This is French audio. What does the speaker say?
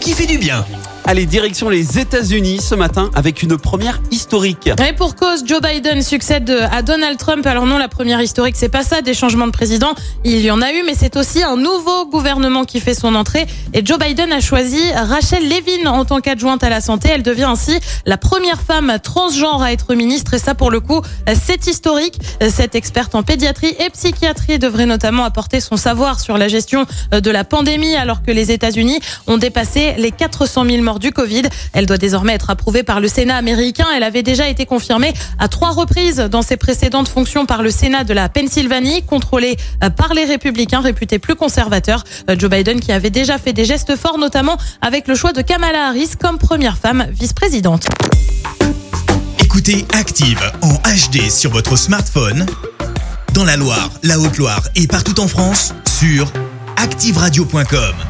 Qui fait du bien. Allez, direction les États-Unis ce matin avec une première historique. Et pour cause, Joe Biden succède à Donald Trump. Alors non, la première historique, c'est pas ça, des changements de président. Il y en a eu, mais c'est aussi un nouveau gouvernement qui fait son entrée. Et Joe Biden a choisi Rachel Levin en tant qu'adjointe à la santé. Elle devient ainsi la première femme transgenre à être ministre. Et ça, pour le coup, c'est historique. Cette experte en pédiatrie et psychiatrie devrait notamment apporter son savoir sur la gestion de la pandémie, alors que les États-Unis ont dépassé les 400 000 morts du Covid. Elle doit désormais être approuvée par le Sénat américain. Elle avait déjà été confirmée à trois reprises dans ses précédentes fonctions par le Sénat de la Pennsylvanie, contrôlé euh, par les républicains réputés plus conservateurs. Euh, Joe Biden qui avait déjà fait des gestes forts, notamment avec le choix de Kamala Harris comme première femme vice-présidente. Écoutez Active en HD sur votre smartphone, dans la Loire, la Haute-Loire et partout en France, sur activeradio.com.